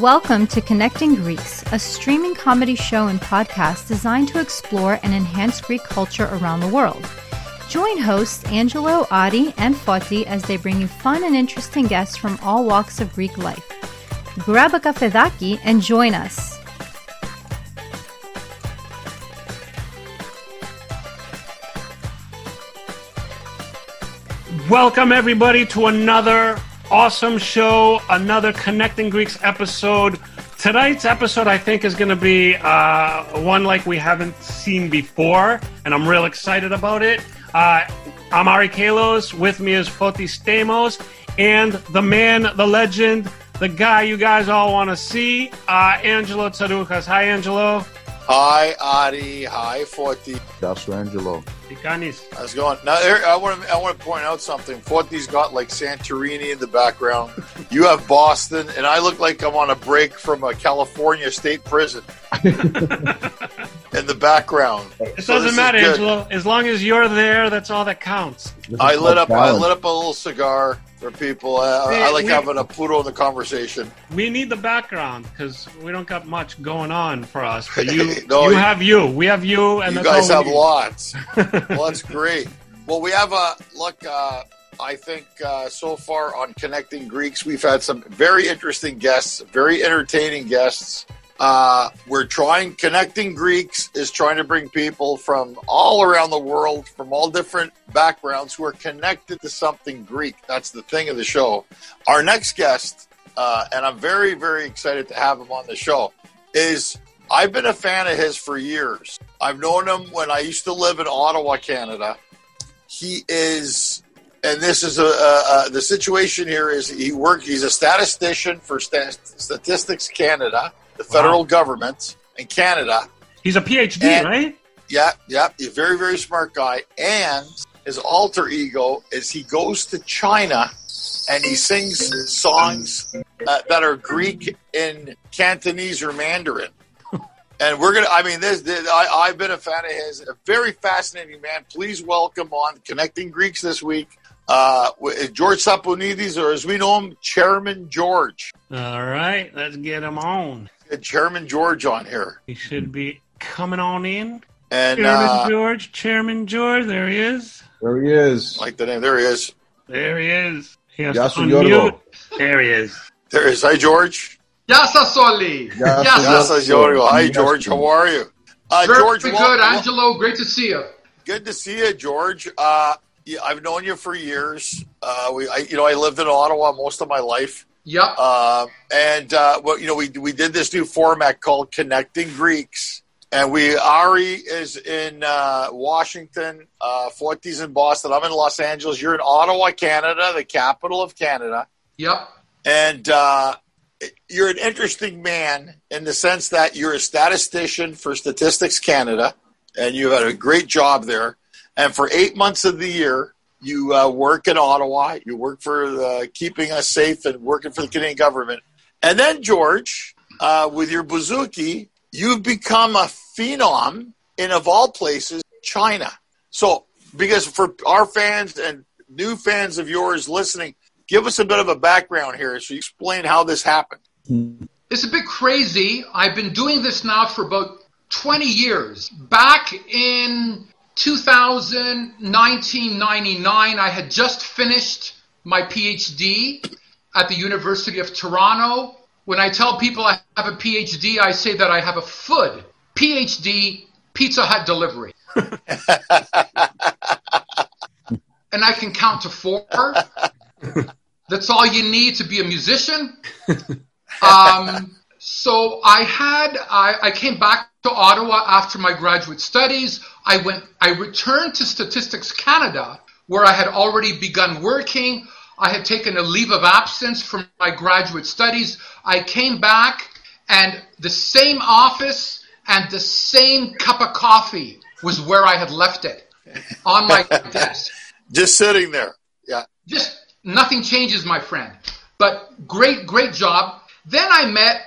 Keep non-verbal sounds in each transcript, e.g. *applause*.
Welcome to Connecting Greeks, a streaming comedy show and podcast designed to explore and enhance Greek culture around the world. Join hosts Angelo, Adi, and Foti as they bring you fun and interesting guests from all walks of Greek life. Grab a kafedaki and join us. Welcome, everybody, to another awesome show, another Connecting Greeks episode. Tonight's episode, I think, is going to be uh, one like we haven't seen before, and I'm real excited about it. Uh, I'm Ari Kalos. With me is Foti Stamos, and the man, the legend, the guy you guys all want to see, uh, Angelo Tsaroukas. Hi, Angelo. Hi, Adi. Hi, Foti. That's Angelo. Ikanis. How's it going? Now, here, I want to I want to point out something. Foti's got like Santorini in the background. You have Boston, and I look like I'm on a break from a California state prison. *laughs* in the background. It So doesn't matter. Angelo. As long as you're there, that's all that counts. I lit called up. I lit up a little cigar for people. Uh, See, I like we- having a puro in the conversation. We need the background because we don't got much going on for us. But *laughs* you, *laughs* No, you you- have you. We have you, and you guys have we lots. *laughs* well, that's great. Well, we have a look. Uh, I think uh, so far on Connecting Greeks, we've had some very interesting guests, very entertaining guests. Uh, we're trying, Connecting Greeks is trying to bring people from all around the world, from all different backgrounds, who are connected to something Greek. That's the thing of the show. Our next guest, uh, and I'm very, very excited to have him on the show, is I've been a fan of his for years. I've known him when I used to live in Ottawa, Canada. He is, and this is a, a, a the situation here is he worked. He's a statistician for Stat- Statistics Canada, the federal government in Canada. He's a PhD, And- right? Yeah, yeah, he's a very, very smart guy. And his alter ego is he goes to China and he sings songs uh, that are Greek in Cantonese or Mandarin. *laughs* And we're gonna. I mean, this. this I, I've been a fan of his. A very fascinating man. Please welcome on Connecting Greeks this week, uh, George Sapounidis, or as we know him, Chairman George. All right, let's get him on. Get Chairman George on here, He should be coming on in. and Chairman uh, George, Chairman George, there he is. There he is. like the name. There he is. There he is. He has Yasu to Yorgo. There he is. There he is. Hi, George. Yasa Soli. Yasa. Yasa. Yes, Yes, Hi, George. How are you? Uh, Very George, good, wel- wel- Angelo. Great to see you. good to see you, George. Uh, yeah, I've known you for years. Uh, we, I, you know, I lived in Ottawa most of my life, Yep. uh, and uh, well, you know, we we did this new format called Connecting Greeks, and we Ari is in uh, Washington, uh, Foti's in Boston. I'm in Los Angeles. You're in Ottawa, Canada, the capital of Canada. Yep. And uh, you're an interesting man in the sense that you're a statistician for Statistics Canada, and you had a great job there. And for eight months of the year, you uh, work in Ottawa. You work for uh, keeping us safe and working for the Canadian government. And then, George, uh, with your bouzouki, you've become a phenom in, of all places, China. So, because for our fans and new fans of yours listening, give us a bit of a background here. So, you explain how this happened. It's a bit crazy. I've been doing this now for about 20 years. Back in 2000, 1999, I had just finished my PhD at the University of Toronto. When I tell people I have a PhD, I say that I have a FUD, PhD Pizza Hut delivery. *laughs* and I can count to four. That's all you need to be a musician. *laughs* Um, so I had I, I came back to Ottawa after my graduate studies. I went I returned to Statistics Canada where I had already begun working. I had taken a leave of absence from my graduate studies. I came back and the same office and the same cup of coffee was where I had left it on my *laughs* desk Just sitting there. Yeah. just nothing changes, my friend. But great, great job. Then I met.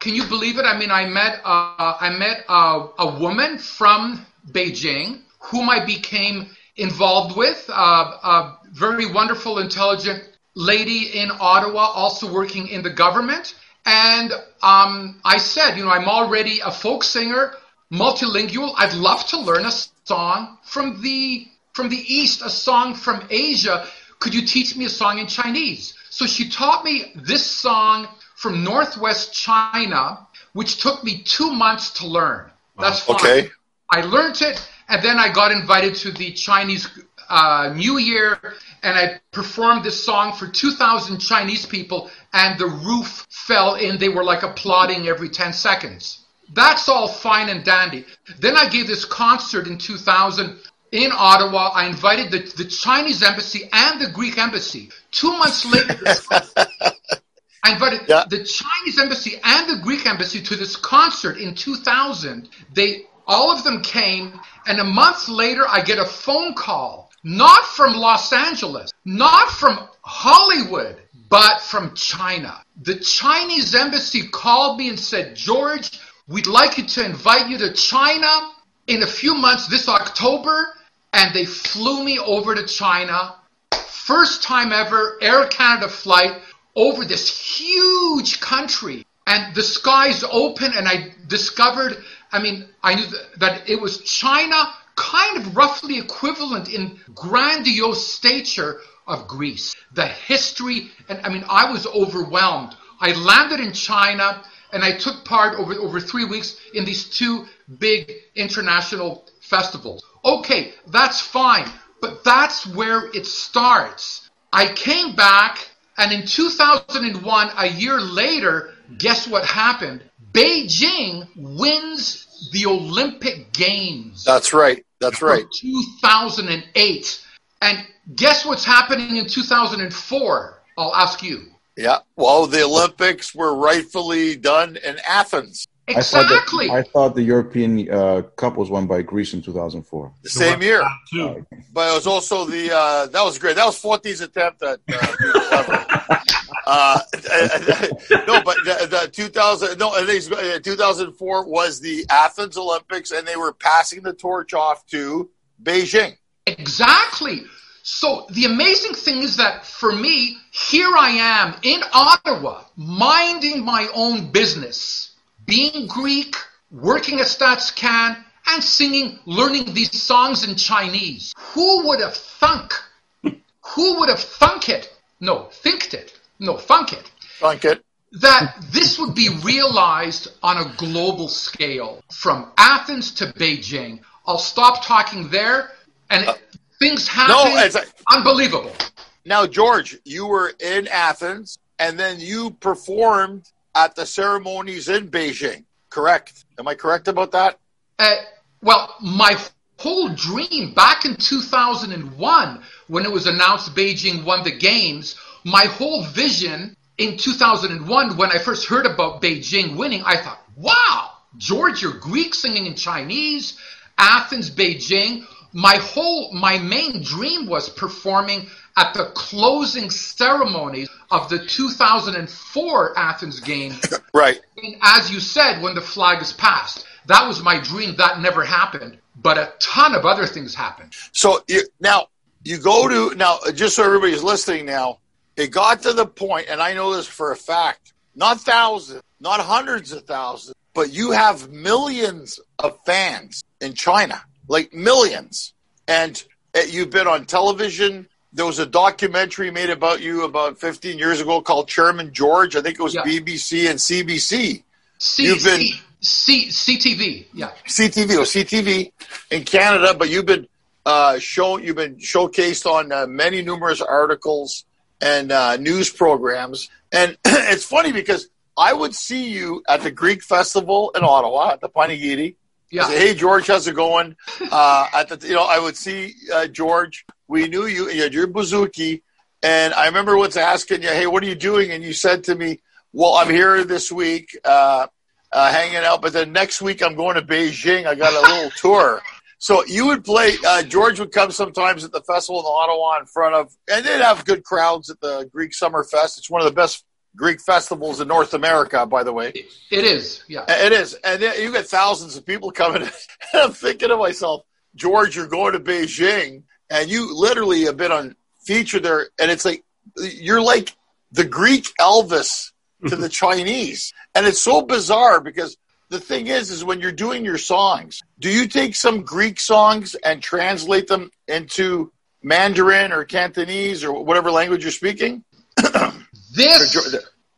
Can you believe it? I mean, I met. Uh, I met a, a woman from Beijing whom I became involved with. Uh, a very wonderful, intelligent lady in Ottawa, also working in the government. And um, I said, you know, I'm already a folk singer, multilingual. I'd love to learn a song from the from the East, a song from Asia. Could you teach me a song in Chinese? So she taught me this song from Northwest China, which took me two months to learn. That's fine. Okay. I learned it, and then I got invited to the Chinese uh, New Year, and I performed this song for 2,000 Chinese people, and the roof fell in. They were like applauding every 10 seconds. That's all fine and dandy. Then I gave this concert in 2000 in Ottawa. I invited the, the Chinese embassy and the Greek embassy. Two months later, *laughs* I invited Yeah. the Chinese embassy and the Greek embassy to this concert in 2000. They all of them came, and a month later, I get a phone call, not from Los Angeles, not from Hollywood, but from China. The Chinese embassy called me and said, George, we'd like you to invite you to China in a few months this October. And they flew me over to China. First time ever, Air Canada flight over this huge country. And the skies open, and I discovered, I mean, I knew that, it was China, kind of roughly equivalent in grandiose stature of Greece. The history, and I mean, I was overwhelmed. I landed in China, and I took part over, over three weeks in these two big international festivals. Okay, that's fine, but that's where it starts. I came back, and in 2001, a year later, guess what happened? Beijing wins the Olympic Games That's right. That's right. 2008. And guess what's happening in 2004? I'll ask you. Yeah. Well, the Olympics were rightfully done in Athens I thought, that, Exactly. I thought the European uh, Cup was won by Greece in 2004. the same year. Too. But it was also the uh, that was great. That was 14's attempt at uh, being *laughs* clever. Uh, *laughs* no, but the, the 2000 no, I think uh, 2004 was the Athens Olympics, and they were passing the torch off to Beijing. Exactly. So the amazing thing is that for me, here I am in Ottawa, minding my own business, being Greek, working at StatsCan, and singing, learning these songs in Chinese. Who would have thunk? *laughs* Who would have thunk it? No, thinked it. No, thunk it. Plunkett. that this would be realized on a global scale from Athens to Beijing. I'll stop talking there, and it, things happen. Uh, No, it's a- unbelievable. Now, George, you were in Athens, and then you performed at the ceremonies in Beijing. Correct? Am I correct about that? Uh, well, my whole dream back in 2001, when it was announced Beijing won the games, my whole vision in 2001, when I first heard about Beijing winning, I thought, wow, George, you're Greek singing in Chinese, Athens, Beijing. My whole, my main dream was performing at the closing ceremonies of the 2004 Athens game *laughs* Right. and as you said, when the flag is passed, that was my dream. That never happened. But a ton of other things happened. So you, now you go to now, just so everybody's listening now. It got to the point, and I know this for a fact. Not thousands, not hundreds of thousands, but you have millions of fans in China, like millions. And uh, you've been on television. There was a documentary made about you about 15 years ago called Chairman George. I think it was Yeah. BBC and CBC. C- You've been- C- C- CTV. Yeah. CTV or CTV in Canada, but you've been uh, shown, you've been showcased on uh, many numerous articles and uh, news programs. And *clears throat* it's funny because I would see you at the Greek Festival in Ottawa at the Panigiri. Yeah. Say, hey George, how's it going? Uh, at the, you know, I would see uh, George. We knew you. You had your bouzouki, and I remember once asking you, "Hey, what are you doing?" And you said to me, "Well, I'm here this week, uh, uh, hanging out, but then next week I'm going to Beijing. I got a little *laughs* tour." So you would play. Uh, George would come sometimes at the festival in Ottawa in front of, and they'd have good crowds at the Greek Summer Fest. It's one of the best Greek festivals in North America, by the way. It is. Yeah. It is, and you get thousands of people coming. *laughs* And I'm thinking to myself, George, you're going to Beijing, and you literally have been on feature there, and it's like you're like the Greek Elvis to the *laughs* Chinese. And it's so bizarre because the thing is, is when you're doing your songs, do you take some Greek songs and translate them into Mandarin or Cantonese or whatever language you're speaking? This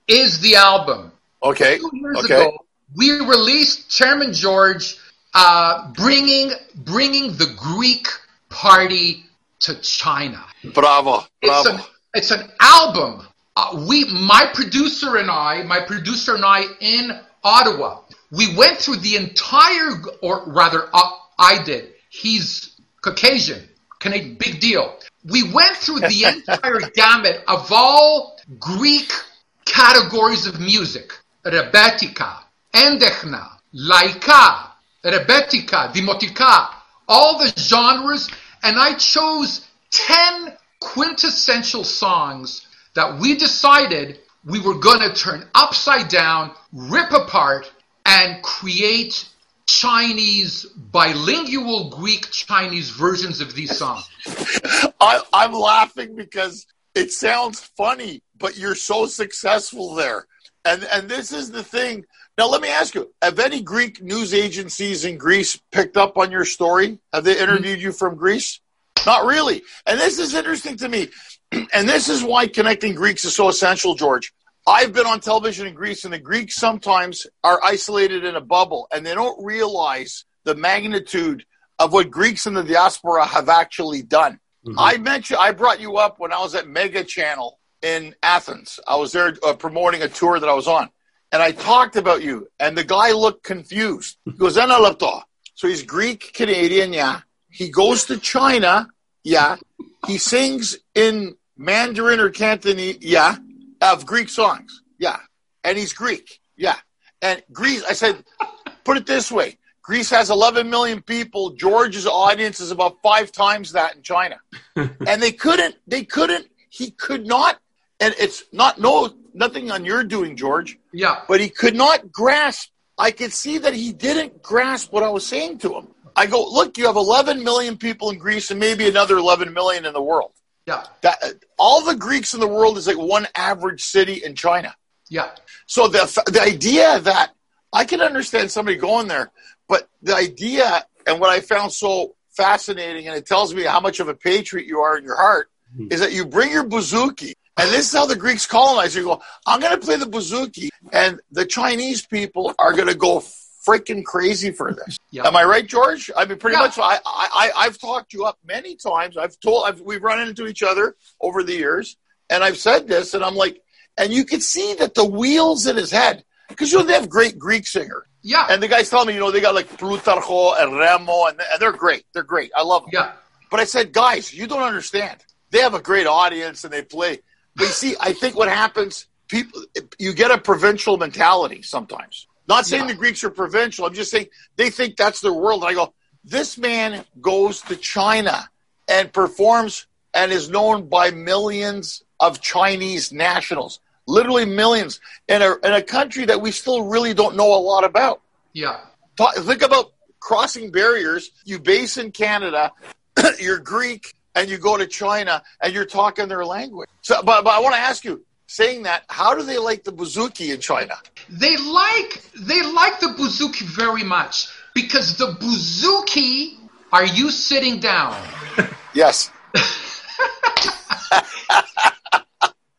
is the album. Okay. Two years okay. ago, we released Chairman George uh, bringing bringing the Greek party to China. Bravo. It's Bravo. an it's an album. Uh, we my producer and I, my producer and I in Ottawa, we went through the entire, or rather, uh, I did. He's Caucasian, Canadian, big deal. We went through the *laughs* entire gamut of all Greek categories of music: rebetika, endechna, laika, rebetika, demotika, all the genres, and I chose ten quintessential songs that we decided we were going to turn upside down, rip apart, and create Chinese, bilingual Greek Chinese versions of these songs. *laughs* I, I'm laughing because it sounds funny, but you're so successful there. And and this is the thing. Now let me ask you: Have any Greek news agencies in Greece picked up on your story? Have they interviewed you from Greece? Not really. And this is interesting to me. *clears throat* And this is why connecting Greeks is so essential, George. I've been on television in Greece, and the Greeks sometimes are isolated in a bubble, and they don't realize the magnitude of what Greeks in the diaspora have actually done. Mm-hmm. I mentioned, I brought you up when I was at Mega Channel in Athens. I was there uh, promoting a tour that I was on, and I talked about you, and the guy looked confused. He goes, "Enalapto." So he's Greek Canadian, yeah. He goes to China, yeah. He sings in Mandarin or Cantonese, yeah of Greek songs. Yeah. And he's Greek. Yeah. And Greece, I said, put it this way Greece has 11 million people. George's audience is about five times that in China. *laughs* and they couldn't, they couldn't, he could not, and it's not, no, nothing on your doing, George. Yeah. But he could not grasp. I could see that he didn't grasp what I was saying to him. I go, look, you have 11 million people in Greece and maybe another 11 million in the world. Yeah. That all the Greeks in the world is like one average city in China. Yeah. So the the idea that I can understand somebody going there, but the idea and what I found so fascinating, and it tells me how much of a patriot you are in your heart, mm-hmm. is that you bring your bouzouki, and this is how the Greeks colonized. You go, I'm going to play the bouzouki, and the Chinese people are going to go freaking crazy for this. Yep. Am I right, George? I mean, pretty yeah. much. I, I I've talked you up many times. I've told I've, we've run into each other over the years, and I've said this, and I'm like, and you could see that the wheels in his head because you know they have great Greek singer. Yeah. And the guys telling me, you know, they got like Plutarcho and Remo, and, and they're great. They're great. I love them. Yeah. But I said, guys, you don't understand. They have a great audience and they play. But you see, I think what happens, people, you get a provincial mentality sometimes. Not saying yeah. the Greeks are provincial. I'm just saying they think that's their world. And I go, this man goes to China and performs and is known by millions of Chinese nationals, literally millions, in a, in a country that we still really don't know a lot about. Yeah. Talk, think about crossing barriers. You base in Canada, *clears throat* you're Greek, and you go to China and you're talking their language. So, but, but I want to ask you, saying that, how do they like the bouzouki in China? They like they like the bouzouki very much because the bouzouki Are you sitting down? *laughs* Yes. *laughs*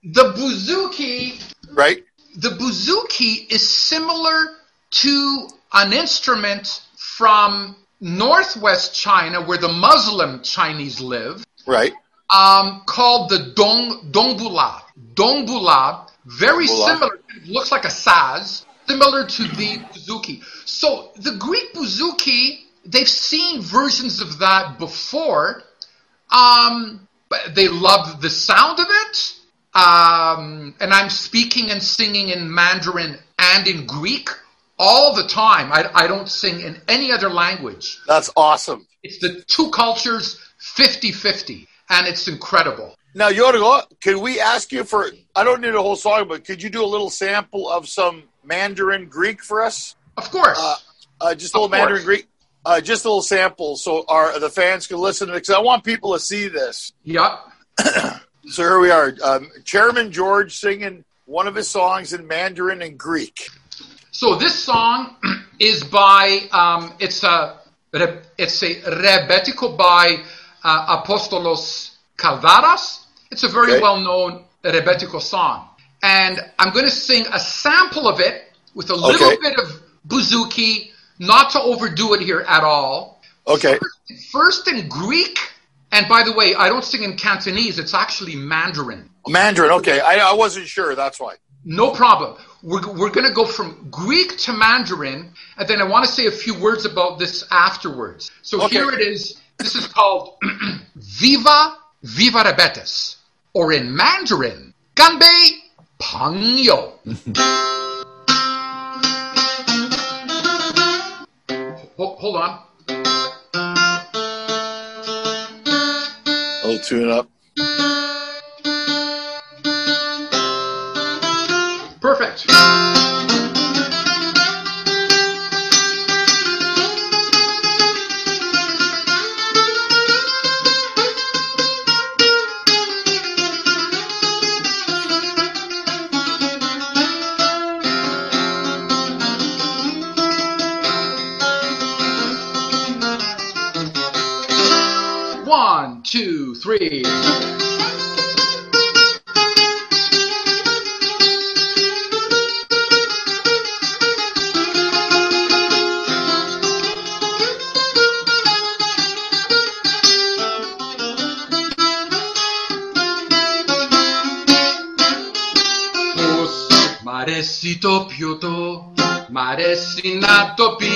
the bouzouki Right. The bouzouki is similar to an instrument from northwest China where the Muslim Chinese live. Right. Um, called the Dong Dongbula. Dongbula, very Dongbula. similar, looks like a saz, similar to the bouzouki. So the Greek bouzouki, they've seen versions of that before. Um, they love the sound of it. Um, and I'm speaking and singing in Mandarin and in Greek all the time. I, I don't sing in any other language. That's awesome. It's the two cultures 50 50, and it's incredible. Now, Yorgo, can we ask you for? I don't need a whole song, but could you do a little sample of some Mandarin Greek for us? Of course. Uh, uh, just a little Mandarin Greek. Uh, just a little sample, so our the fans can listen to it. Because I want people to see this. Yep. *clears throat* so here we are, um, Chairman George singing one of his songs in Mandarin and Greek. So this song *clears throat* is by um, it's a it's a rebetiko by uh, Apostolos Kaldaras. It's a very Okay. well known Rebetiko song, and I'm going to sing a sample of it with a little Okay. bit of bouzouki, not to overdo it here at all. Okay. First in Greek, and by the way, I don't sing in Cantonese. It's actually Mandarin. Mandarin. Okay. I, I wasn't sure. That's why. No problem. We're, we're going to go from Greek to Mandarin, and then I want to say a few words about this afterwards. So Okay. here it is. This is called *clears throat* Viva Viva Rebetes, or in Mandarin, Ganbei Pangyo. Ho- hold on. A little tune up. three. Πως μ' αρέσει το πιωτό, μ' αρέσει να το πίνω,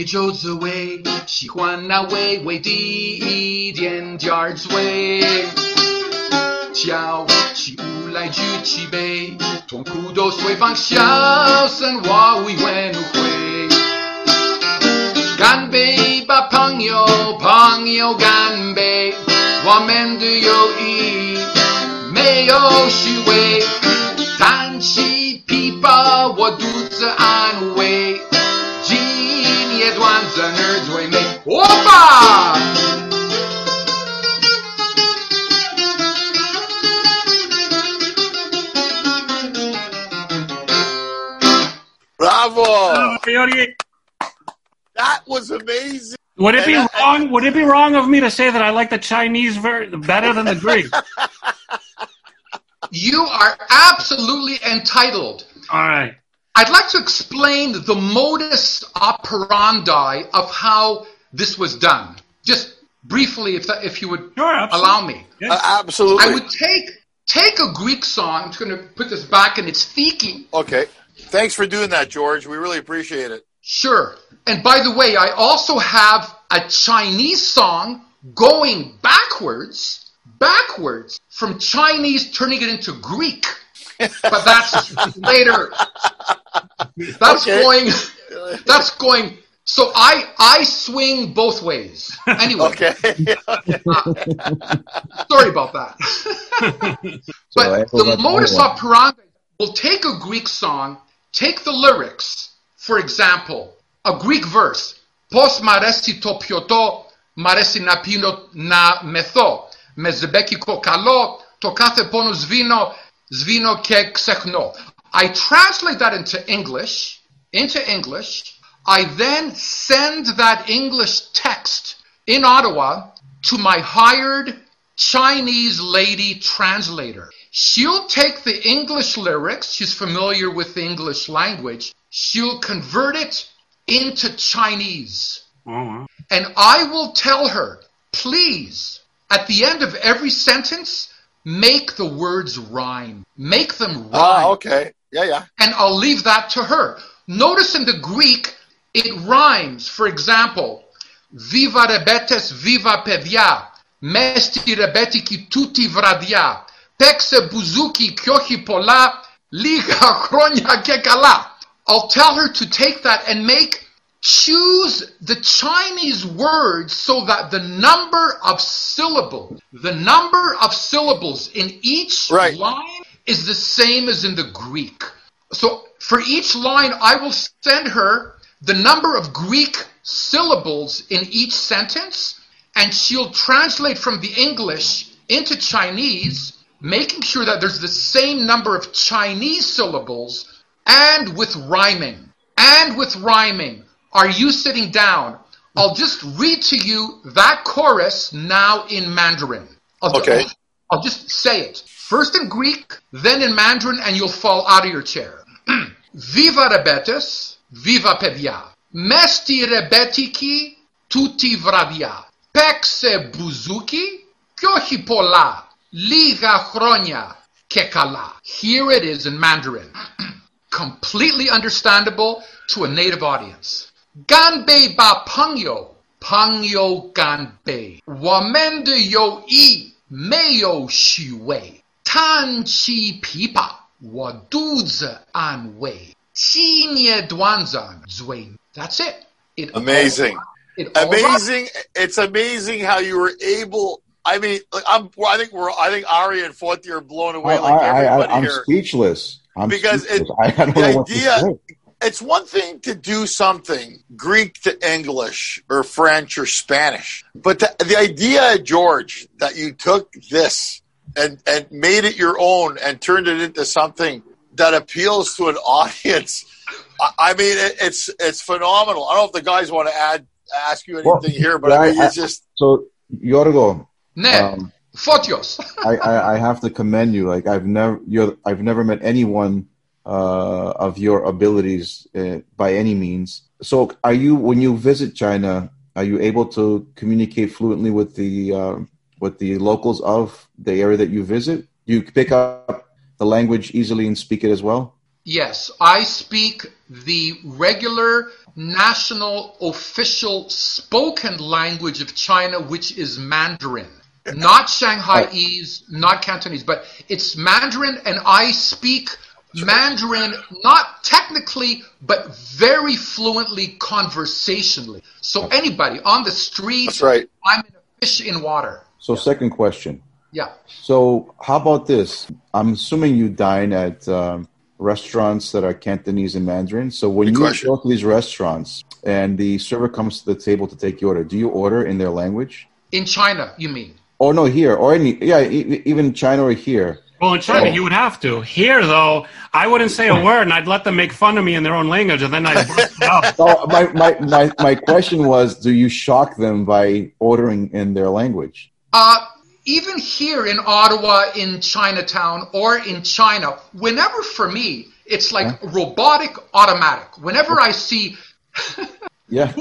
美酒滋味，喜欢那微微的一点点儿滋味。跳起舞来举起杯，痛苦都随放，笑声我无怨无悔。干杯吧，朋友，朋友干杯，我们的友谊没有虚伪。弹起琵琶，我独自安慰。Opa! Bravo! That was amazing. Would it be and wrong? I, would it be wrong of me to say that I like the Chinese ver- better than the Greek? *laughs* you are absolutely entitled. All right. I'd like to explain the modus operandi of how this was done. Just briefly, if, that, if you would Sure, allow me. Yes. Uh, absolutely. I would take take a Greek song. I'm just going to put this back in its thiki. okay. Thanks for doing that, George. We really appreciate it. Sure. And by the way, I also have a Chinese song going backwards, backwards from Chinese, turning it into Greek. But that's *laughs* later. That's Okay. going. *laughs* That's going. So I I swing both ways. *laughs* Anyway, Okay. *laughs* sorry about that. *laughs* So I but echo the that modus one. operandi will take a Greek song, take the lyrics, for example, a Greek verse. Πώς μ' αρέσει το πιωτό, μ' αρέσει να πίνω, να μεθώ. Με ζεμπέκικο καλό, το κάθε πόνο σβήνω, σβήνω και ξεχνώ. I translate that into English, into English. I then send that English text in Ottawa to my hired Chinese lady translator. She'll take the English lyrics, she's familiar with the English language, she'll convert it into Chinese. Wow. And I will tell her, please, at the end of every sentence, make the words rhyme. Make them rhyme. Ah, okay. Yeah, yeah. And I'll leave that to her. Notice in the Greek, it rhymes. For example, viva rebetes viva pedia, mesti rebetiki tutti vradia, pexe buzuki kyochi pola, liga *laughs* chronia kekala. I'll tell her to take that and make choose the Chinese words so that the number of syllables, the number of syllables in each Right. line is the same as in the Greek. So for each line, I will send her the number of Greek syllables in each sentence, and she'll translate from the English into Chinese, making sure that there's the same number of Chinese syllables and with rhyming. And with rhyming. Are you sitting down? I'll just read to you that chorus now in Mandarin. I'll, Okay. I'll just say it. First in Greek, then in Mandarin, and you'll fall out of your chair. *clears throat* Viva rebetes, viva pedia. Mesti rebetiki, tutti vradia. Pexe buzuki, kyohi pola. Liga chronia, kekala. Here it is in Mandarin. *clears throat* Completely understandable to a native audience. Ganbei ba pangyo, pangyo ganbei. Wamende yo i, meyo shiwei. Tan chi pipa, waduze an wei. Chi nie duanzan zui. That's it. It Amazing. it all Amazing. It's amazing how you were able. I mean, I'm. I think we're. I think Ari and Foti are blown I, away, like I, I, everybody I'm here. speechless. I'm Because it- speechless. I, I don't the know what to idea- say. It's one thing to do something Greek to English or French or Spanish, but the, the idea, George, that you took this and and made it your own and turned it into something that appeals to an *laughs* audience. I, I mean, it, it's it's phenomenal. I don't know if the guys want to add ask you anything Well, here, but yeah, I mean, it's just So, Yorgo, Ne, um, fotios. *laughs* I, I, I have to commend you. Like I've never, you're, I've never met anyone uh, of your abilities uh, by any means. So, are you when you visit China? Are you able to communicate fluently with the uh, with the locals of the area that you visit? Do you pick up the language easily and speak it as well? Yes, I speak the regular national official spoken language of China, which is Mandarin. Not Shanghaiese, not Cantonese, but it's Mandarin, and I speak Mandarin not technically, but very fluently conversationally. So anybody on the street, that's right. I'm in a fish in water. So, second question. Yeah. So, how about this? I'm assuming you dine at um, restaurants that are Cantonese and Mandarin. So, when Good you question. go to these restaurants and the server comes to the table to take your order, do you order in their language? In China, you mean? Or no, here or any yeah, e- even China or here. Well, in China, Oh. you would have to. Here, though, I wouldn't say a *laughs* word, and I'd let them make fun of me in their own language, and then I'd bust it up. *laughs* So my, my, my, my question was, do you shock them by ordering in their language? Uh, even here in Ottawa, in Chinatown, or in China, whenever for me, it's like robotic automatic. Whenever I see *laughs* Yeah.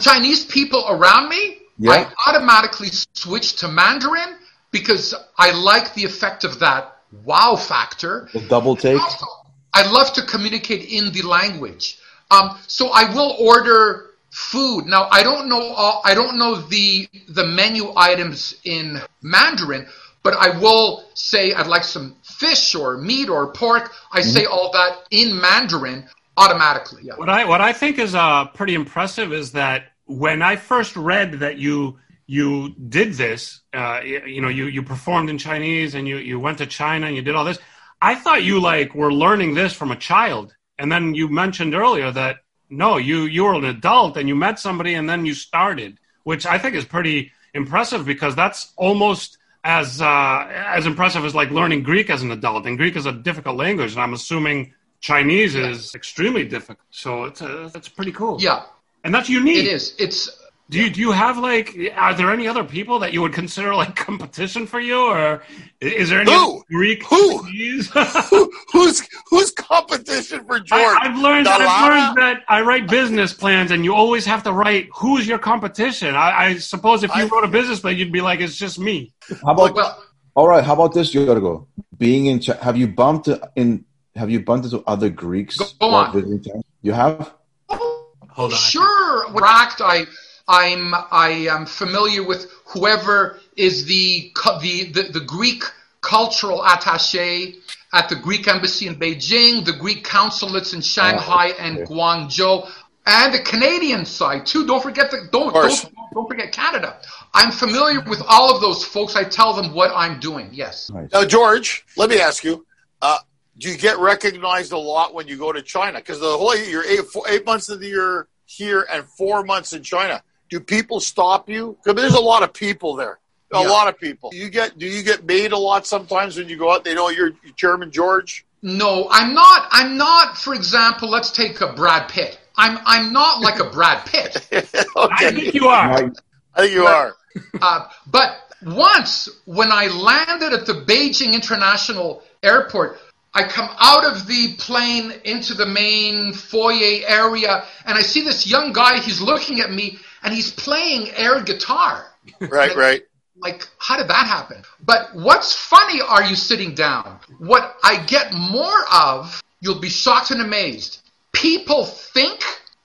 Chinese people around me, Yeah. I automatically switch to Mandarin because I like the effect of that wow factor. The double take. Also, I love to communicate in the language. Um, so I will order food. Now I don't know all, I don't know the the menu items in Mandarin, but I will say I'd like some fish or meat or pork. I say all that in Mandarin automatically. Yeah. What I what I think is uh, pretty impressive is that when I first read that you you did this, uh, you, you know, you you performed in Chinese and you you went to China and you did all this. I thought you like were learning this from a child, and then you mentioned earlier that no, you you were an adult and you met somebody and then you started, which I think is pretty impressive because that's almost as uh, as impressive as like learning Greek as an adult. And Greek is a difficult language, and I'm assuming Chinese is extremely difficult. So it's a, that's pretty cool. Yeah, and that's unique. it is. It's Do you do you have like are there any other people that you would consider like competition for you, or is there any Who? Greek? Who? *laughs* Who, who's who's competition for George? I, I've learned. I've learned that I write business plans, and you always have to write who's your competition. I, I suppose if you I- wrote a business plan, you'd be like, "It's just me." How about well. All right. How about this, Yorgo? Being in, have you bumped in? Have you bumped into other Greeks? Go- go on. You have. Oh, Hold on. Sure. In fact, I I'm I am familiar with whoever is the the the, the Greek cultural attaché at the Greek embassy in Beijing, the Greek consulates in Shanghai and okay. Guangzhou, and the Canadian side too. Don't forget the don't don't, don't forget Canada. I'm familiar with all of those folks. I tell them what I'm doing. Yes. Nice. Now, George, let me ask you: uh, Do you get recognized a lot when you go to China? Because the whole year, eight, four, eight months of the year here and four months in China. Do people stop you? Because there's a lot of people there. A Yeah. lot of people. You get? Do you get made a lot sometimes when you go out? They know you're Chairman George. No, I'm not. I'm not. For example, let's take a Brad Pitt. I'm I'm not like a Brad Pitt. *laughs* I think you are. I think you are. Uh, but once when I landed at the Beijing International Airport, I come out of the plane into the main foyer area, and I see this young guy. He's looking at me, and he's playing air guitar. Right, right. Like, how did that happen? But what's funny are you sitting down? What I get more of, you'll be shocked and amazed. People think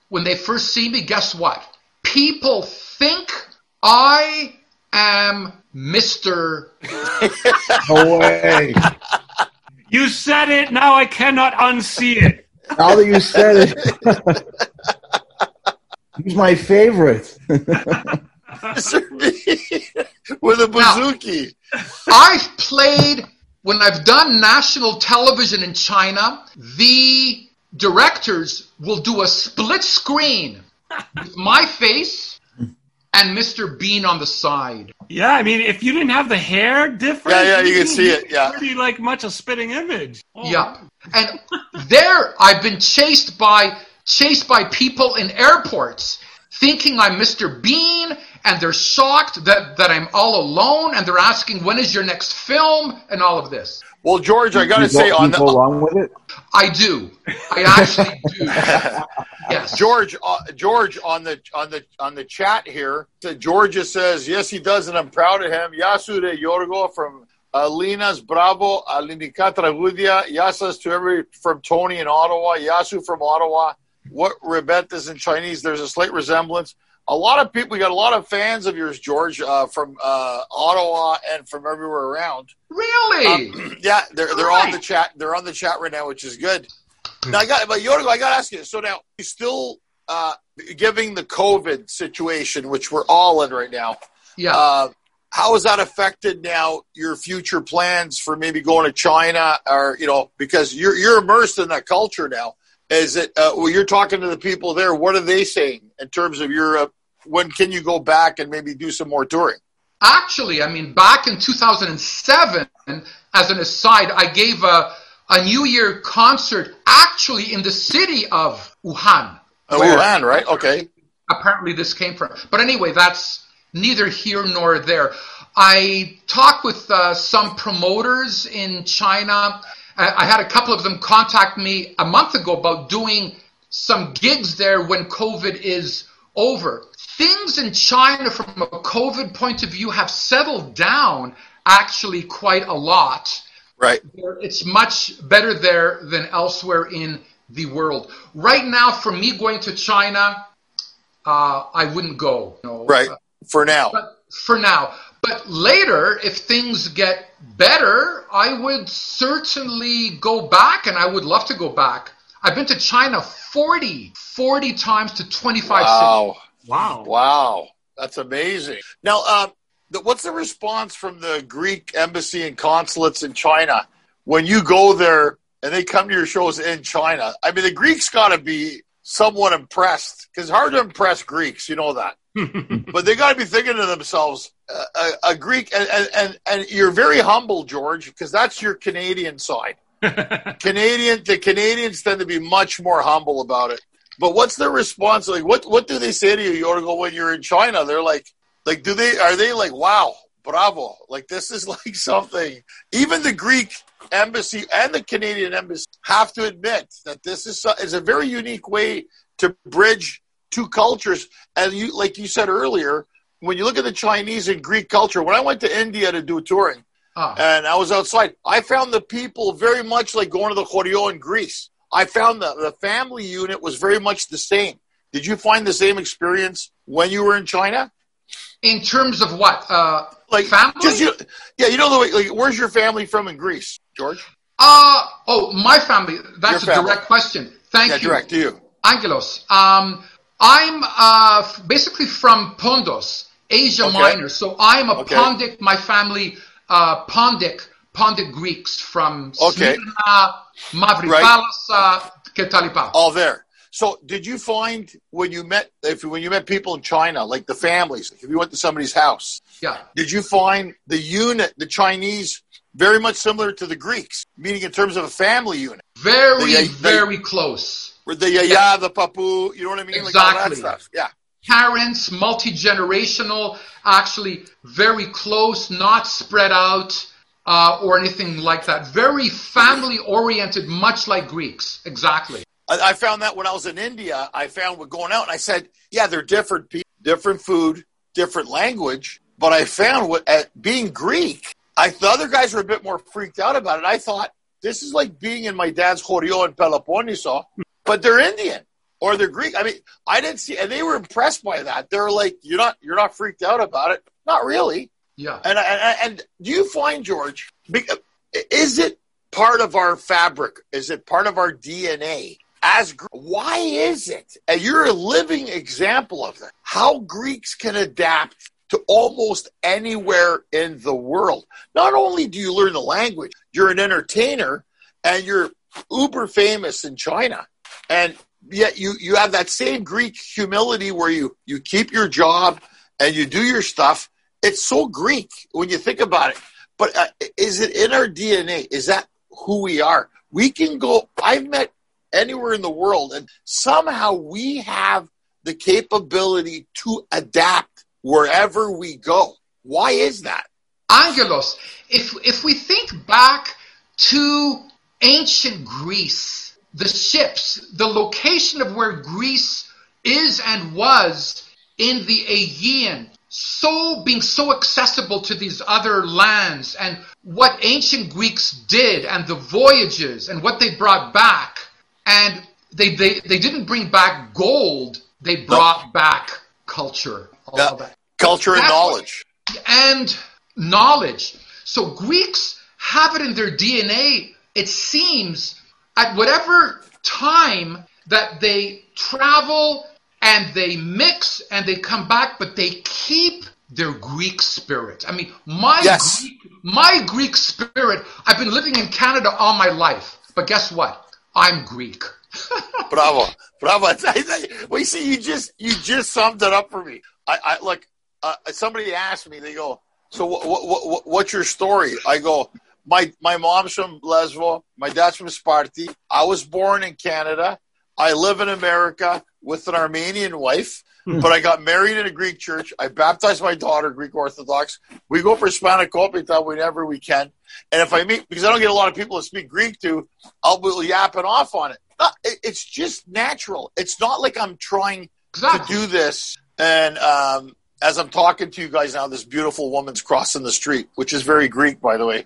when they first see me, guess what? People think I am Mr. *laughs* no way. You said it. Now I cannot unsee it. now that you said it, *laughs* he's my favorite. *laughs* With a bouzouki. I've played when I've done national television in China, the directors will do a split screen with my face and Mr. Bean on the side. Yeah, I mean, if you didn't have the hair different, Yeah, yeah, you can see it, yeah. pretty like much a spitting image. Oh. Yep. And there I've been chased by chased by people in airports thinking I'm Mr. Bean and they're shocked that, that I'm all alone and they're asking when is your next film and all of this. Well, George, I got to say go, on the go along with it. I do. I actually *laughs* do. Yes. George, uh, George on the on the on the chat here, that George says yes, he does, and I'm proud of him. Yasude Yorgo from Alinas Bravo, Alinica Tragudia. Yasas to every from Tony in Ottawa. Yasu from Ottawa. What Rebet is in Chinese? There's a slight resemblance. A lot of people, we got a lot of fans of yours, George, uh, from uh, Ottawa and from everywhere around. Really? Um, *clears throat* yeah, they're they're on the chat. They're on the chat right now, which is good. Now I got, but Yorgo, I got to ask you. So now you still uh, giving the COVID situation, which we're all in right now. yeah. Uh, how has that affected now your future plans for maybe going to China, or you know, because you're you're immersed in that culture now? Is it uh, well? You're talking to the people there. What are they saying in terms of your? Uh, when can you go back and maybe do some more touring? Actually, I mean, back in 2007, as an aside, I gave a, a New Year concert actually in the city of Wuhan. Uh, Wuhan, right? Okay. Apparently, this came from. But anyway, that's neither here nor there. I talked with uh, some promoters in China. I, had a couple of them contact me a month ago about doing some gigs there when COVID is over. Things in China from a COVID point of view have settled down actually quite a lot. Right. It's much better there than elsewhere in the world. Right now, for me going to China, uh, I wouldn't go. you know. Right. For now. But for now. But later, if things get better, I would certainly go back and I would love to go back. I've been to China 40, 40 times to 25 cities. Wow. Wow. Wow. That's amazing. Now, uh, the, what's the response from the Greek embassy and consulates in China when you go there and they come to your shows in China? I mean, the Greeks got to be somewhat impressed because it's hard to impress Greeks, you know that. *laughs* but they got to be thinking to themselves, uh, a, a Greek, and, and, and, you're very humble, George, because that's your Canadian side. *laughs* Canadian, the Canadians tend to be much more humble about it. But what's their response? Like, what what do they say to you, Yorgo, when you're in China? They're like, like, do they are they like, wow, bravo, like this is *laughs* like something. Even the Greek embassy and the Canadian embassy have to admit that this is so- is a very unique way to bridge two cultures. And you, like you said earlier, when you look at the Chinese and Greek culture, when I went to India to do touring, Ah. And I was outside. I found the people very much like going to the Choreo in Greece. I found the, the family unit was very much the same. Did you find the same experience when you were in China? In terms of what? Uh, like family? Just, you, yeah, you know the way. Like, where's your family from in Greece, George? Uh oh, my family. That's a direct question. Thank yeah, you. Direct to you, Angelos. Um, I'm uh, basically from Pondos, Asia okay. Minor. So I'm a okay. Pondic. My family, uh, Pondic, Pondic Greeks from okay. Smyrna, Mavripalas, right. Ketalipa. All there. So, did you find when you met if when you met people in China, like the families, if you went to somebody's house, yeah, did you find the unit, the Chinese, very much similar to the Greeks, meaning in terms of a family unit? Very, the, very the, close. The yaya, yeah. the papu, you know what I mean? Exactly. Like yeah. Parents, multi generational, actually very close, not spread out. Uh, or anything like that. Very family oriented, much like Greeks. Exactly. I found that when I was in India, I found with going out, and I said, yeah, they're different people, different food, different language. But I found what at being Greek, I the other guys were a bit more freaked out about it. I thought this is like being in my dad's choreo in Peloponneso, but they're Indian or they're Greek. I mean, I didn't see, and they were impressed by that. They're like, you're not, you're not freaked out about it. Not really. Yeah. And and, and do you find George? Is it part of our fabric? Is it part of our DNA? as why is it and you're a living example of that how greeks can adapt to almost anywhere in the world not only do you learn the language you're an entertainer and you're uber famous in china and yet you you have that same greek humility where you you keep your job and you do your stuff it's so greek when you think about it but uh, is it in our dna is that who we are we can go i've met anywhere in the world. And somehow we have the capability to adapt wherever we go. Why is that? Angelos, if, if we think back to ancient Greece, the ships, the location of where Greece is and was in the Aegean, so being so accessible to these other lands and what ancient Greeks did and the voyages and what they brought back and they, they, they didn't bring back gold, they brought no. back culture. Yeah. Culture and knowledge. What, and knowledge. So Greeks have it in their DNA, it seems, at whatever time that they travel and they mix and they come back, but they keep their Greek spirit. I mean, my yes. Greek, my Greek spirit. I've been living in Canada all my life, but guess what? I'm Greek. *laughs* bravo, bravo. *laughs* We see you just you just summed it up for me. I, I look. Uh, somebody asked me. They go, "So what, what, what, what's your story?" I go, "My my mom's from Lesvo. My dad's from Sparti. I was born in Canada. I live in America with an Armenian wife." Hmm. but I got married in a Greek church. I baptized my daughter Greek Orthodox. We go for spanakopita whenever we can. And if I meet, because I don't get a lot of people to speak Greek to, I'll be yapping off on it. It's just natural. It's not like I'm trying exactly. to do this. And um, as I'm talking to you guys now, this beautiful woman's crossing the street, which is very Greek, by the way.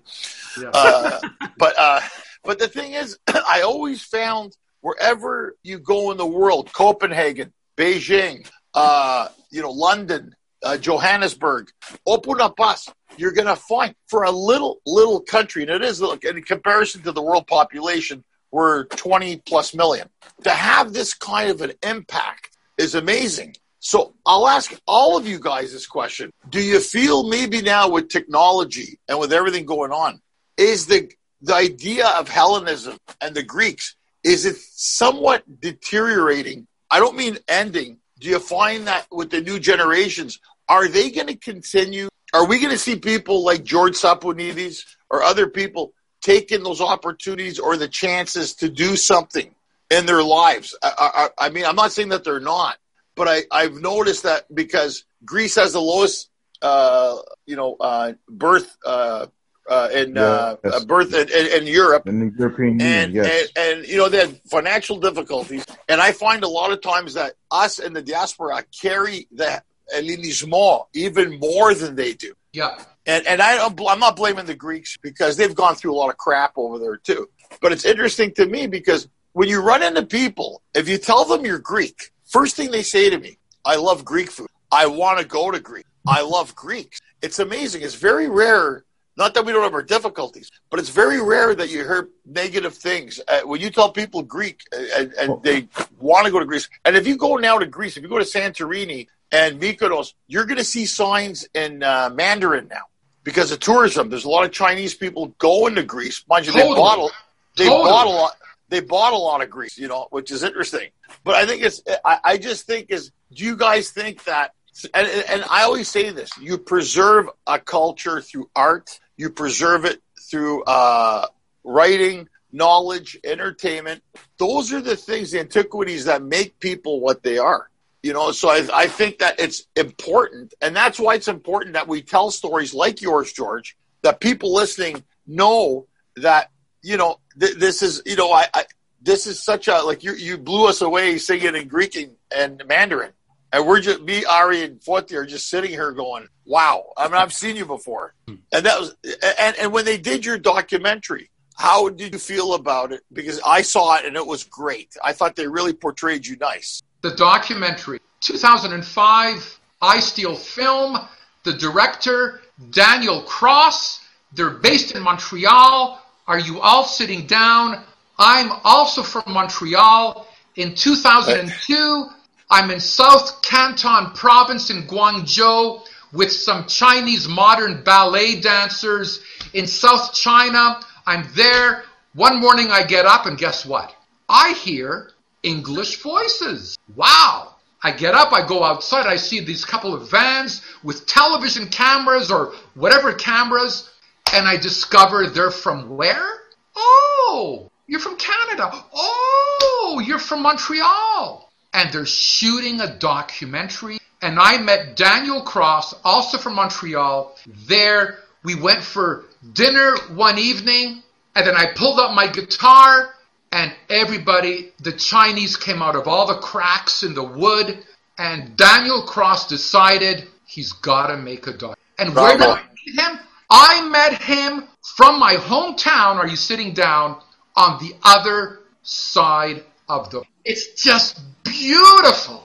Yeah. Uh, *laughs* but uh, but the thing is, *clears throat* I always found wherever you go in the world, Copenhagen, Beijing, uh, you know, London, uh, Johannesburg, open up us. You're going to find for a little, little country, and it is look in comparison to the world population, we're 20 plus million. To have this kind of an impact is amazing. So I'll ask all of you guys this question. Do you feel maybe now with technology and with everything going on, is the, the idea of Hellenism and the Greeks, is it somewhat deteriorating? I don't mean ending, do you find that with the new generations, are they going to continue? Are we going to see people like George Sapounidis or other people taking those opportunities or the chances to do something in their lives? I, I, I mean, I'm not saying that they're not, but I, I've noticed that because Greece has the lowest, uh, you know, uh, birth uh, uh, in yeah, uh, birth in, in, in, Europe, in the European Union, and, yes. and, and you know they had financial difficulties, and I find a lot of times that us in the diaspora carry the Hellenismo even more than they do. Yeah. And and I don't, I'm not blaming the Greeks because they've gone through a lot of crap over there too. But it's interesting to me because when you run into people, if you tell them you're Greek, first thing they say to me, I love Greek food. I want to go to Greece. I love Greeks. It's amazing. It's very rare. Not that we don't have our difficulties, but it's very rare that you hear negative things. Uh, when you tell people Greek uh, and, and they want to go to Greece, and if you go now to Greece, if you go to Santorini and Mykonos, you're going to see signs in uh, Mandarin now because of tourism. There's a lot of Chinese people going to Greece. Mind you, Totally. they a, they Totally. lot. They bought a lot of Greece, you know, which is interesting. But I think it's. I, I just think is. Do you guys think that? And, and I always say this: you preserve a culture through art. You preserve it through uh, writing, knowledge, entertainment. Those are the things, the antiquities that make people what they are. You know, so I, I think that it's important, and that's why it's important that we tell stories like yours, George, that people listening know that you know th- this is you know I, I this is such a like you you blew us away singing in Greek and, and Mandarin, and we're just me Ari and Foti are just sitting here going, wow. I mean, I've seen you before, hmm. and that was and and when they did your documentary. How did you feel about it? Because I saw it and it was great. I thought they really portrayed you nice. the documentary 2005 EyeSteelFilm the director daniel cross they're based in montreal are you all sitting down? I'm also from montreal. In 2002 i'm in south canton province in guangzhou with some chinese modern ballet dancers. In south china i'm there. One morning i get up and guess what? I hear English voices. Wow. I get up, I go outside, I see these couple of vans with television cameras or whatever cameras, and I discover they're from where? Oh, you're from Canada. Oh, you're from Montreal. And they're shooting a documentary. And I met Daniel Cross, also from Montreal. There, we went for dinner one evening, and then I pulled up my guitar and everybody, the Chinese came out of all the cracks in the wood, and Daniel Cross decided he's got to make a dog. And where did Bravo. I meet him? I met him from my hometown. Are you sitting down on the other side of the? It's just beautiful.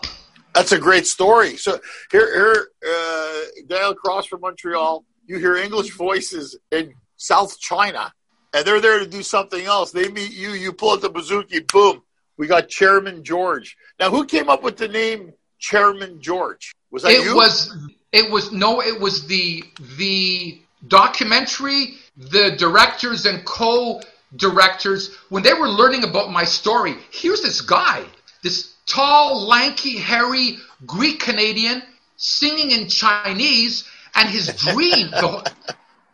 That's a great story. So here, here, uh, Dale Cross from Montreal. You hear English voices in South China, and they're there to do something else. They meet you. You pull out the bouzouki. Boom. We got Chairman George. Now, who came up with the name Chairman George? Was that it you? was it was no it was the the documentary the directors and co-directors when they were learning about my story here's this guy this tall lanky hairy greek canadian singing in chinese and his dream the,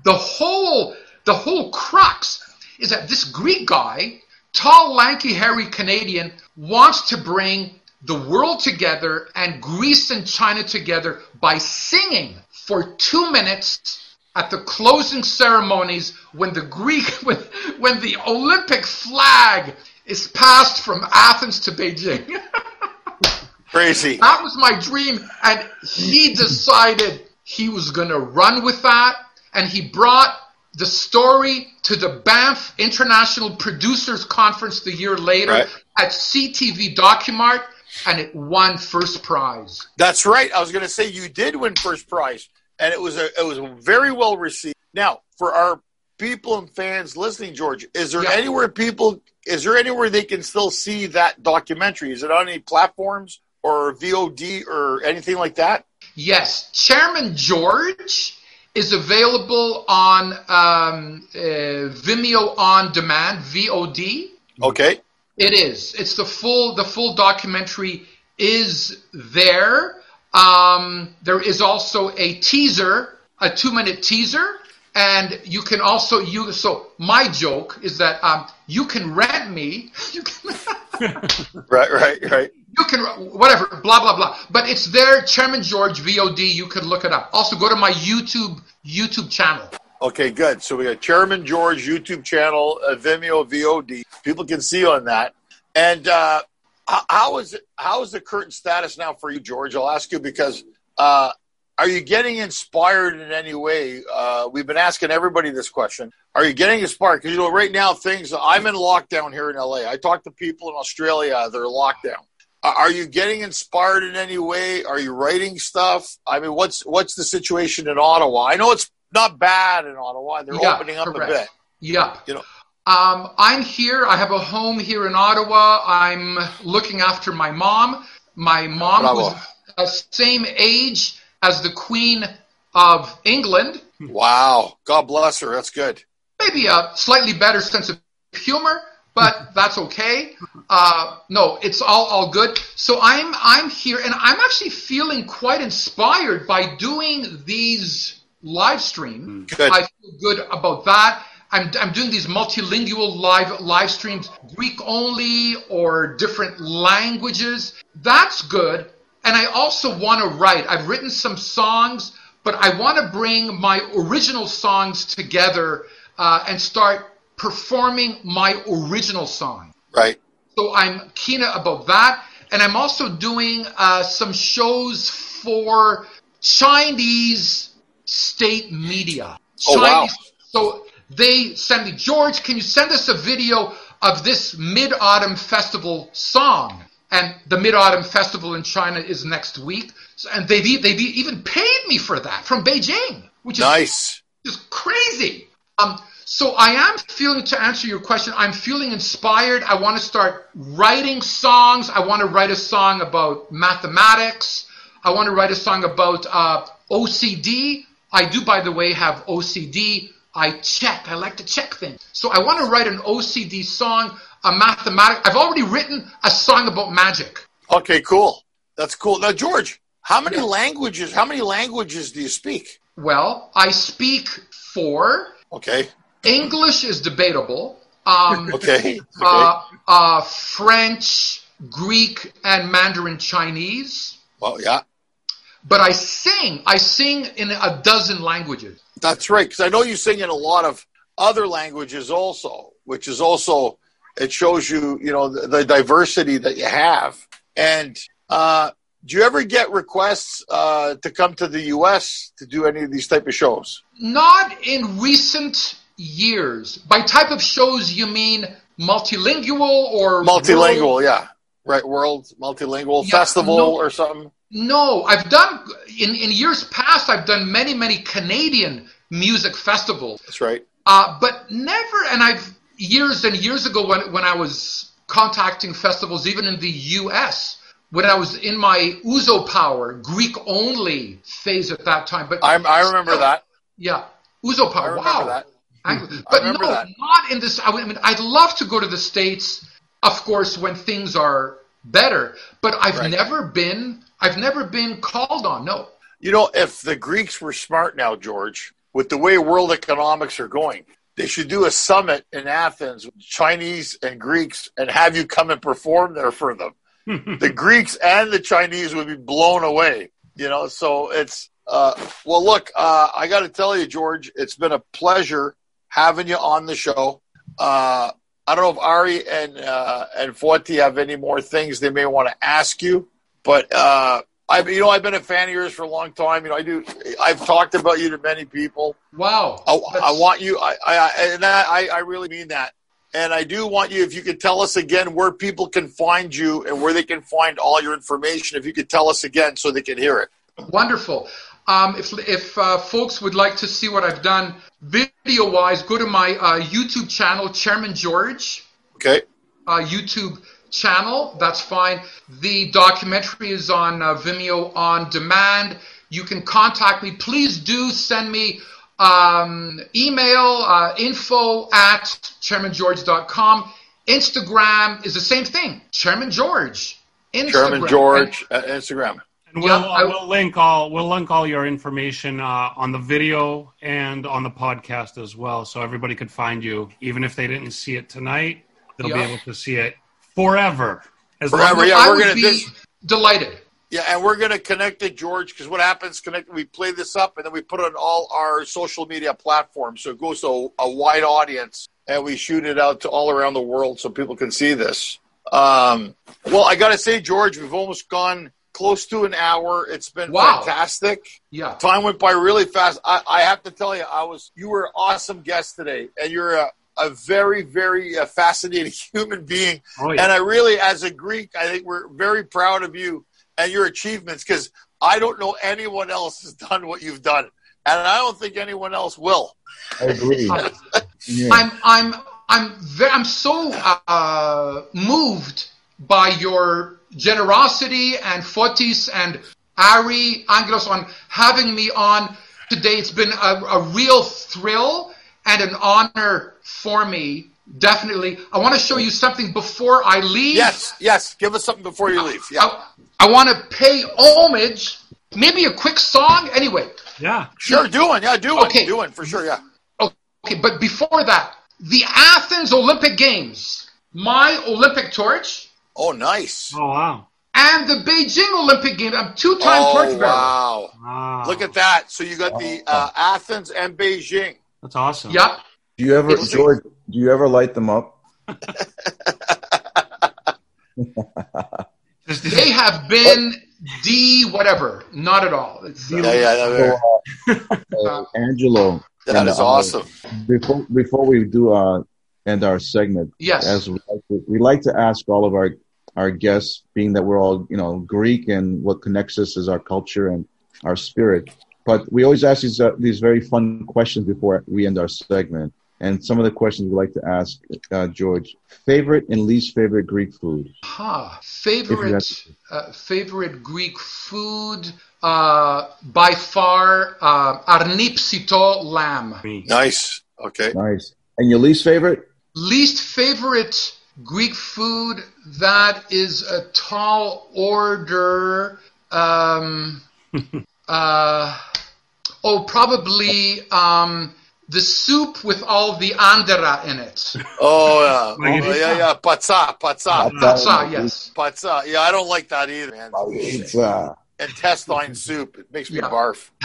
the whole the whole crux is that this greek guy tall lanky hairy canadian wants to bring the world together and Greece and China together by singing for two minutes at the closing ceremonies when the Greek, *laughs* when, when the Olympic flag is passed from Athens to Beijing. *laughs* Crazy. that was my dream. And he decided he was going to run with that. And he brought the story to the Banff International Producers Conference the year later Right. at CTV Documart, and it won first prize. That's right. I was going to say you did win first prize, and it was a, it was very well received. Now, for our people and fans listening, George, is there Yeah. anywhere people is there anywhere they can still see that documentary? Is it on any platforms or VOD or anything like that? Yes, Chairman George is available on um, uh, Vimeo on demand (VOD). Okay. It is. It's the full. The full documentary is there. Um, there is also a teaser, a two-minute teaser, and you can also you. So my joke is that um, you can rent me. *laughs* You can. *laughs* Right, right, right. You can whatever, blah blah blah. But it's there, Chairman George VOD. You can look it up. Also, go to my YouTube YouTube channel. Okay, good. So we got Chairman George YouTube channel, uh, Vimeo VOD. People can see on that. And uh, how is it? How is the current status now for you, George? I'll ask you because uh, are you getting inspired in any way? Uh, we've been asking everybody this question. Are you getting inspired? Because you know, right now things. I'm in lockdown here in LA. I talk to people in Australia. They're locked down. Are you getting inspired in any way? Are you writing stuff? I mean, what's what's the situation in Ottawa? I know it's not bad in Ottawa. They're yeah, opening up correct. a bit. Yeah. You know. Um, I'm here. I have a home here in Ottawa. I'm looking after my mom. My mom Bravo. was the same age as the Queen of England. Wow. God bless her. That's good. Maybe a slightly better sense of humor, but *laughs* that's okay. Uh, no, it's all, all good. So I'm I'm here, and I'm actually feeling quite inspired by doing these live stream. Good. I feel good about that. I'm, I'm doing these multilingual live live streams, Greek only or different languages. That's good. And I also want to write. I've written some songs, but I want to bring my original songs together uh, and start performing my original song. Right. So I'm keen about that. And I'm also doing uh, some shows for Chinese state media. Oh, wow. So they send me, George, can you send us a video of this Mid Autumn Festival song? And the Mid Autumn Festival in China is next week. And they've, they've even paid me for that from Beijing, which is nice. just crazy. Um, so I am feeling, to answer your question, I'm feeling inspired. I want to start writing songs. I want to write a song about mathematics. I want to write a song about uh, OCD. I do, by the way, have OCD. I check. I like to check things. So I want to write an OCD song, a mathematic. I've already written a song about magic. Okay, cool. That's cool. Now, George, how many languages? How many languages do you speak? Well, I speak four. Okay. English is debatable. Um, okay. *laughs* okay. Uh, uh, French, Greek, and Mandarin Chinese. Well, yeah. But I sing. I sing in a dozen languages. That's right, because I know you sing in a lot of other languages also, which is also it shows you, you know, the, the diversity that you have. And uh, do you ever get requests uh, to come to the U.S. to do any of these type of shows? Not in recent years. By type of shows, you mean multilingual or multilingual? World? Yeah, right. World multilingual yeah, festival no, or something. No, I've done in in years past. I've done many many Canadian music festivals. That's right. Uh, but never, and I've years and years ago when when I was contacting festivals, even in the U.S. When I was in my Ouzo Power Greek only phase at that time, but I'm, i remember that. Yeah, Ouzo Power. wow. That. *laughs* But no, that. not in this. I mean, I'd love to go to the states, of course, when things are better. But I've right. never been. I've never been called on. No. You know, if the Greeks were smart now, George, with the way world economics are going, they should do a summit in Athens with Chinese and Greeks and have you come and perform there for them. *laughs* the Greeks and the Chinese would be blown away. You know, so it's uh, well. Look, uh, I got to tell you, George, it's been a pleasure having you on the show. Uh, I don't know if Ari and uh, and Foti have any more things they may want to ask you, but uh, I, you know, I've been a fan of yours for a long time. You know, I do. I've talked about you to many people. Wow. I, I want you. I, I and I, I really mean that. And I do want you, if you could tell us again where people can find you and where they can find all your information. If you could tell us again so they can hear it. Wonderful. Um, if if uh, folks would like to see what I've done video wise, go to my uh, YouTube channel, Chairman George. Okay. Uh, YouTube channel. That's fine. The documentary is on uh, Vimeo on demand. You can contact me. Please do send me um, email uh, info at chairmangeorge.com. Instagram is the same thing. Chairman George. Instagram. Chairman George and, Instagram. And we'll, yeah, I, we'll link all we'll link all your information uh, on the video and on the podcast as well, so everybody could find you, even if they didn't see it tonight. They'll be able to see it forever. As forever, yeah. I we're gonna be this, delighted. Yeah, and we're gonna connect it, George, because what happens? Connect. We play this up, and then we put it on all our social media platforms, so it goes to a wide audience, and we shoot it out to all around the world, so people can see this. Um, well, I got to say, George, we've almost gone close to an hour. It's been Wow. fantastic. Yeah. Time went by really fast. I, I have to tell you, I was you were an awesome guest today, and you're a, a very, very uh, fascinating *laughs* human being. Oh, yeah. And I really, as a Greek, I think we're very proud of you and your achievements because I don't know anyone else has done what you've done, and I don't think anyone else will. I agree. *laughs* Yeah. I'm I'm I'm ve- I'm so uh, moved by your generosity and Fotis and Ari Angelos on having me on today. It's been a, a real thrill and an honor for me. Definitely. I want to show you something before I leave. Yes, yes. Give us something before you leave. Yeah, I, I want to pay homage. Maybe a quick song. Anyway, yeah. sure. Doing. Yeah, Doing. Okay. Do one for sure. Yeah. Okay, but before that, the Athens Olympic Games, my Olympic torch, Oh, nice. Oh wow. and the Beijing Olympic Games. I'm two-time Oh, torch bearer. wow. Wow. Look at that. So you got the uh, Athens and Beijing. That's awesome. Yep. Do you ever, It's- George? Do you ever light them up? They have been D whatever. Not at all. It's, uh, Yeah, yeah. yeah. *laughs* Uh, Angelo. That and, is uh, awesome. Before before we do uh, end our segment, Yes. as we like, to, we like to ask all of our our guests, being that we're all you know Greek and what connects us is our culture and our spirit. But we always ask these uh, these very fun questions before we end our segment. And some of the questions we like to ask uh, George: favorite and least favorite Greek food. Huh. Favorite uh, favorite Greek food uh, by far uh, arnipsito lamb. Nice. Okay. Nice. And your least favorite? Least favorite Greek food that is a tall order. Um, *laughs* uh, oh, probably um, the soup with all the andera in it. Oh, yeah. *laughs* Oh, yeah, yeah. Patsa, patsa, Patsa, yes. patsa. Yeah, I don't like that either, man. It's uh, Intestine soup. It makes me Yeah. barf. *laughs*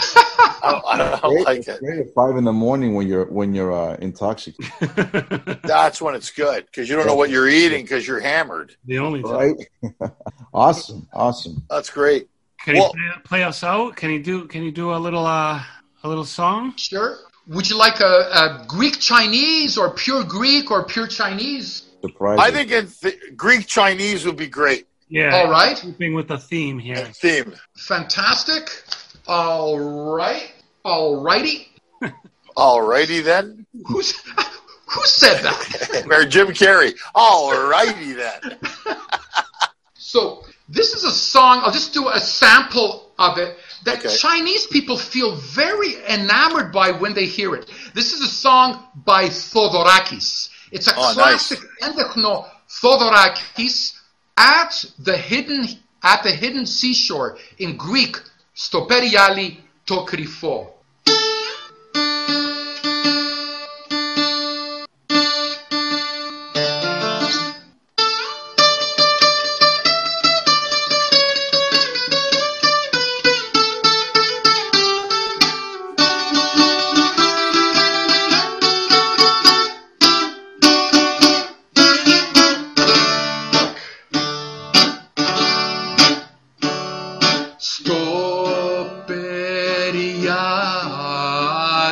I don't, I don't great, like it's it. great at five in the morning when you're when you're uh, intoxicated, *laughs* That's when it's good because you don't know what you're eating because you're hammered. the only time. right? *laughs* awesome, awesome. That's great. Can he Well- play, play us out? Can he do? Can you do a little uh a little song? Sure. Would you like a, a Greek Chinese or pure Greek or pure Chinese? Surprising. I think in th- Greek Chinese would be great. Yeah. All right. Keeping with the theme here. Theme. Fantastic. All right. All righty. *laughs* All righty then. Who's *laughs* who said that? *laughs* Or Jim Carrey. All righty then. So this is a song. I'll just do a sample of it that Okay. Chinese people feel very enamored by when they hear it. This is a song by Theodorakis. It's a Oh, classic Endechno Theodorakis at the hidden at the hidden seashore. In Greek Stoperiali to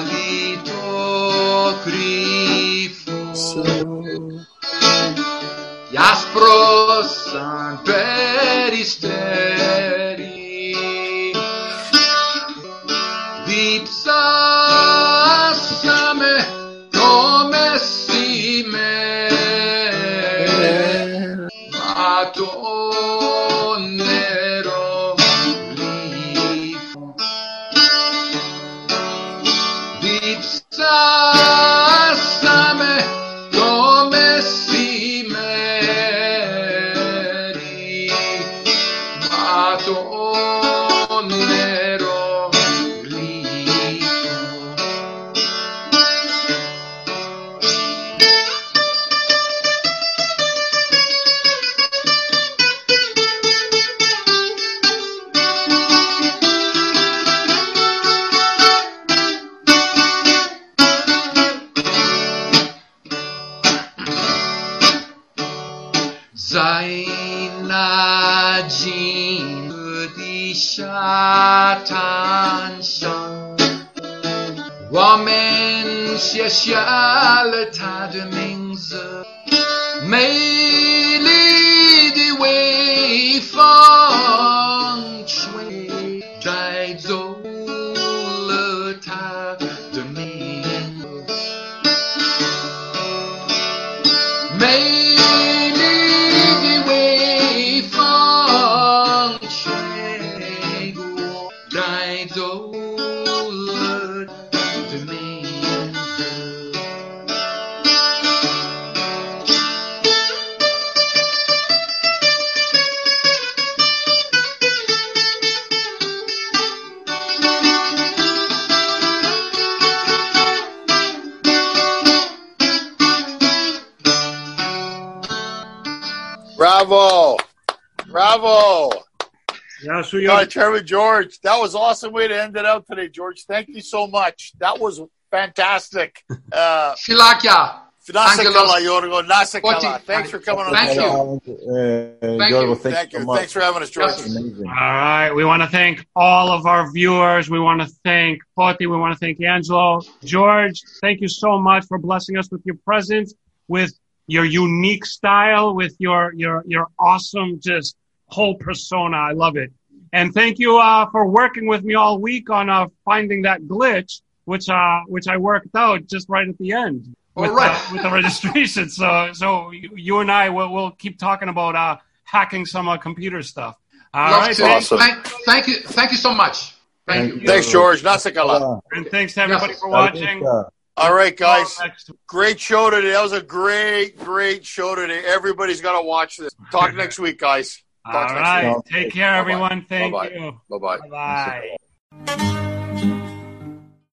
πάλι το κρυφό κι άσπρος σαν περιστέρι. Yeah, so you God, Chairman George, that was awesome way to end it out today, George. Thank you so much. That was fantastic. *laughs* Uh, Shilakya. Nasa Angelos. kala, Yorgo. Nasa kala. Thanks for coming on Thank the you. show. Uh, Thank you. Thank, Thank you. you. so much. Thanks for having us, George. Yes. All right. We want to thank all of our viewers. We want to thank Foti. We want to thank Angelo. George, thank you so much for blessing us with your presence, with your unique style, with your, your, your awesome, just whole persona. I love it. And thank you, uh, for working with me all week on, uh, finding that glitch, which, uh, which I worked out just right at the end. With, right. uh, with the registration. So, so you, you and I will will keep talking about uh, hacking some uh, computer stuff. All Love right, to. Awesome. Thank, thank you. Thank you so much. Thank, Thank you. Thanks, George. Nasa kala. Uh, and thanks to everybody Yes. for watching. All right, guys. Great show today. That was a great, great show today. Everybody's got to watch this. Talk *laughs* next week, guys. All right. Take care, Bye-bye. everyone. Thank Bye-bye. you. Bye bye. Bye bye.